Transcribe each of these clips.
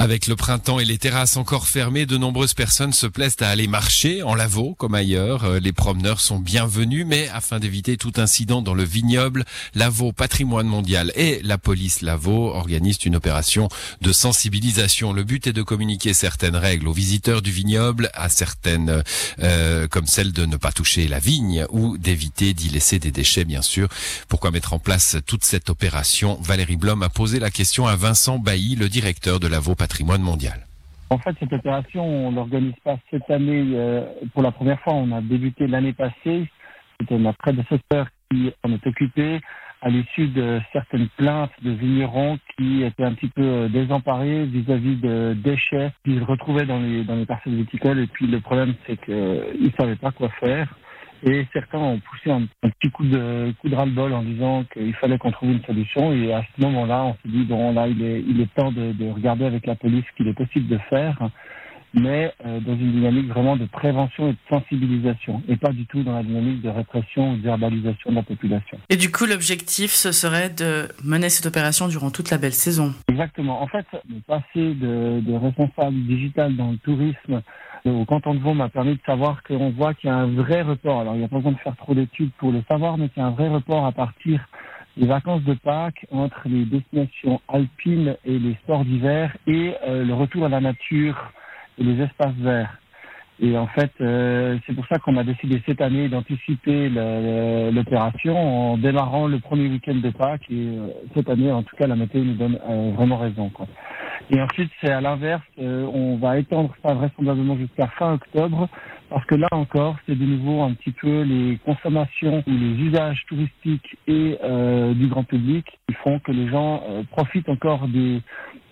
Avec le printemps et les terrasses encore fermées, de nombreuses personnes se plaisent à aller marcher en Lavaux comme ailleurs. Euh, Les promeneurs sont bienvenus, mais afin d'éviter tout incident dans le vignoble, Lavaux Patrimoine Mondial et la police Lavaux organisent une opération de sensibilisation. Le but est de communiquer certaines règles aux visiteurs du vignoble, à certaines euh, comme celle de ne pas toucher la vigne ou d'éviter d'y laisser des déchets, bien sûr. Pourquoi mettre en place toute cette opération? Valérie Blom a posé la question à Vincent Bailly, le directeur de Lavaux Patrimoine En fait, cette opération, on l'organise pas cette année euh, pour la première fois. On a débuté l'année passée. C'était ma prédécesseur qui en est occupé à l'issue de certaines plaintes de vignerons qui étaient un petit peu euh, désemparés vis-à-vis de déchets qu'ils retrouvaient dans les, dans les parcelles viticoles. Et puis le problème, c'est qu'ils ne savaient pas quoi faire. Et certains ont poussé un, un petit coup de, coup de ras-le-bol en disant qu'il fallait qu'on trouve une solution. Et à ce moment-là, on s'est dit, bon, là, il est, il est temps de, de regarder avec la police ce qu'il est possible de faire, mais euh, dans une dynamique vraiment de prévention et de sensibilisation, et pas du tout dans la dynamique de répression ou de verbalisation de la population. Et du coup, l'objectif, ce serait de mener cette opération durant toute la belle saison. Exactement. En fait, le passé de, de responsable digital dans le tourisme au canton de Vaud m'a permis de savoir qu'on voit qu'il y a un vrai report. Alors, il n'y a pas besoin de faire trop d'études pour le savoir, mais qu'il y a un vrai report à partir des vacances de Pâques entre les destinations alpines et les sports d'hiver et euh, le retour à la nature et les espaces verts. Et en fait, euh, c'est pour ça qu'on a décidé cette année d'anticiper le- le- l'opération en démarrant le premier week-end de Pâques. Et euh, cette année, en tout cas, la météo nous donne euh, vraiment raison. Quoi. Et ensuite, c'est à l'inverse, euh, on va étendre ça vraisemblablement jusqu'à fin octobre, parce que là encore, c'est de nouveau un petit peu les consommations ou les usages touristiques et euh, du grand public qui font que les gens euh, profitent encore des,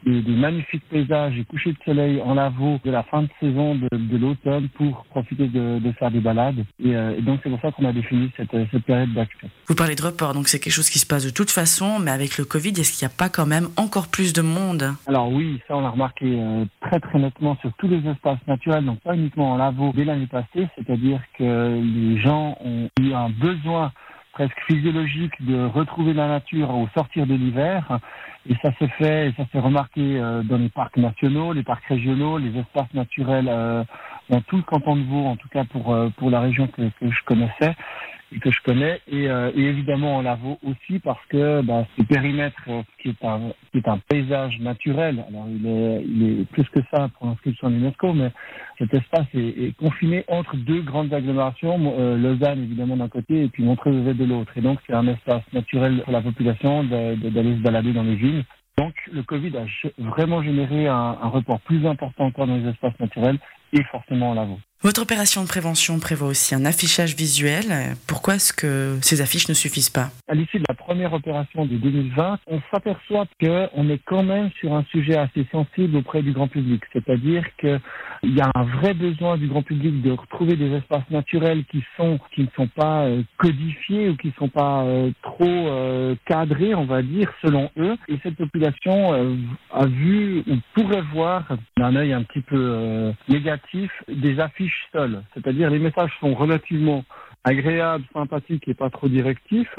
des, des magnifiques paysages et couchers de soleil en lavaux de la fin de saison de, de l'automne pour profiter de, de faire des balades. Et, euh, et donc, c'est pour ça qu'on a défini cette, cette période d'action. Vous parlez de report, donc c'est quelque chose qui se passe de toute façon, mais avec le Covid, est-ce qu'il n'y a pas quand même encore plus de monde? Alors oui, ça on l'a remarqué euh, très très nettement sur tous les espaces naturels, donc pas uniquement en lavaux dès l'année passée, c'est-à-dire que les gens ont eu un besoin presque physiologique de retrouver la nature au sortir de l'hiver. Et ça s'est fait, et ça s'est remarqué euh, dans les parcs nationaux, les parcs régionaux, les espaces naturels euh, dans tout le canton de Vaud, en tout cas pour euh, pour la région que, que je connaissais que je connais, et, euh, et évidemment en Lavaux aussi parce que bah, ce périmètre euh, qui est un paysage naturel. Alors il est plus que ça pour l'inscription l'UNESCO, mais cet espace est, confiné entre deux grandes agglomérations, euh, Lausanne évidemment d'un côté et puis Montreux de l'autre. Et donc c'est un espace naturel pour la population d'aller se balader dans les villes. Donc le Covid a vraiment généré un report plus important encore dans les espaces naturels et forcément en Lavaux. Votre opération de prévention prévoit aussi un affichage visuel. Pourquoi est-ce que ces affiches ne suffisent pas? À l'issue de la première opération de 2020, on s'aperçoit qu'on est quand même sur un sujet assez sensible auprès du grand public. C'est-à-dire qu'il y a un vrai besoin du grand public de retrouver des espaces naturels qui sont qui ne sont pas euh, codifiés ou qui ne sont pas euh, trop euh, cadrés, on va dire, selon eux. Et cette population a vu ou pourrait voir d'un œil un petit peu euh, des affiches seules. C'est-à-dire les messages sont relativement agréables, sympathiques et pas trop directifs.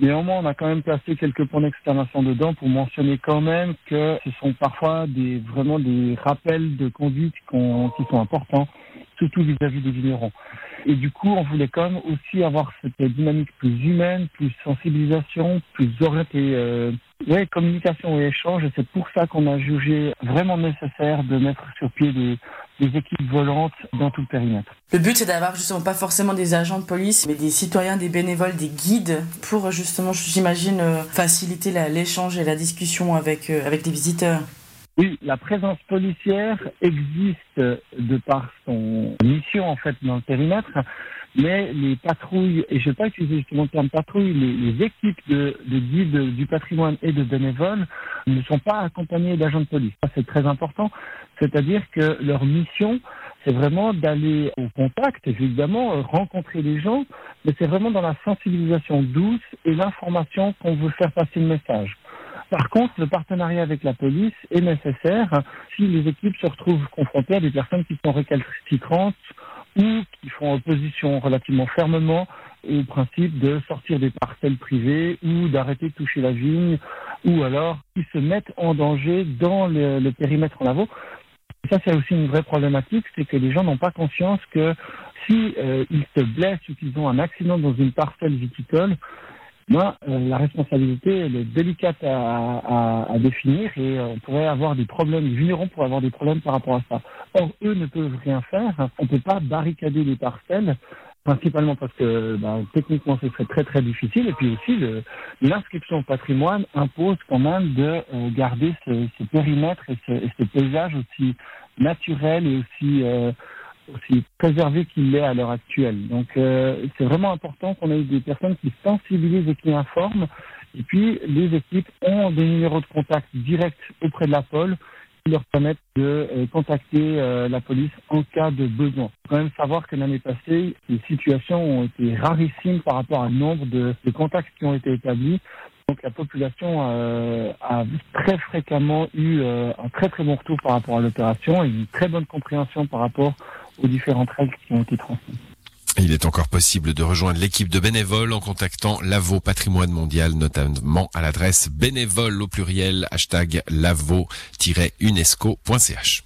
Néanmoins, on a quand même placé quelques points d'exclamation dedans pour mentionner quand même que ce sont parfois des vraiment des rappels de conduite qui sont importants, surtout vis-à-vis des vignerons. Et du coup, on voulait quand même aussi avoir cette dynamique plus humaine, plus sensibilisation, plus orientée, euh, ouais, communication et échange. Et c'est pour ça qu'on a jugé vraiment nécessaire de mettre sur pied des, équipes volantes dans tout le périmètre. Le but, c'est d'avoir justement pas forcément des agents de police, mais des citoyens, des bénévoles, des guides, pour justement, j'imagine, euh, faciliter l'échange et la discussion avec, euh, avec les visiteurs. Oui, la présence policière existe de par son mission en fait dans le périmètre, mais les patrouilles, et je ne vais pas utiliser justement le terme patrouille, les, équipes de, de guides du patrimoine et de bénévoles ne sont pas accompagnées d'agents de police. Ça c'est très important, c'est-à-dire que leur mission c'est vraiment d'aller au contact, évidemment, euh, rencontrer les gens, mais c'est vraiment dans la sensibilisation douce et l'information qu'on veut faire passer le message. Par contre, le partenariat avec la police est nécessaire si les équipes se retrouvent confrontées à des personnes qui sont récalcitrantes ou qui font opposition relativement fermement au principe de sortir des parcelles privées ou d'arrêter de toucher la vigne ou alors qui se mettent en danger dans le, périmètre en lavaux. ça, c'est aussi une vraie problématique, c'est que les gens n'ont pas conscience que si euh, ils se blessent ou qu'ils ont un accident dans une parcelle viticole, moi, euh, la responsabilité, elle est délicate à, à, à définir et euh, on pourrait avoir des problèmes, les vignerons pourraient avoir des problèmes par rapport à ça. Or, eux ne peuvent rien faire. On ne peut pas barricader les parcelles principalement parce que bah, techniquement ce serait très très difficile et puis aussi l'inscription au patrimoine impose quand même de euh, garder ce, ce, périmètre et ce, et ce, paysage aussi naturel et aussi euh, aussi préservé qu'il l'est à l'heure actuelle. Donc euh, c'est vraiment important qu'on ait des personnes qui sensibilisent et qui informent. Et puis les équipes ont des numéros de contact directs auprès de la pôle qui leur permettent de euh, contacter euh, la police en cas de besoin. Il faut quand même savoir que l'année passée, les situations ont été rarissimes par rapport à nombre de, de contacts qui ont été établis. Donc la population euh, a très fréquemment eu euh, un très très bon retour par rapport à l'opération et une très bonne compréhension par rapport Il est encore possible de rejoindre l'équipe de bénévoles en contactant l'AVO Patrimoine Mondial, notamment à l'adresse bénévole au pluriel hashtag lavo-unesco.ch.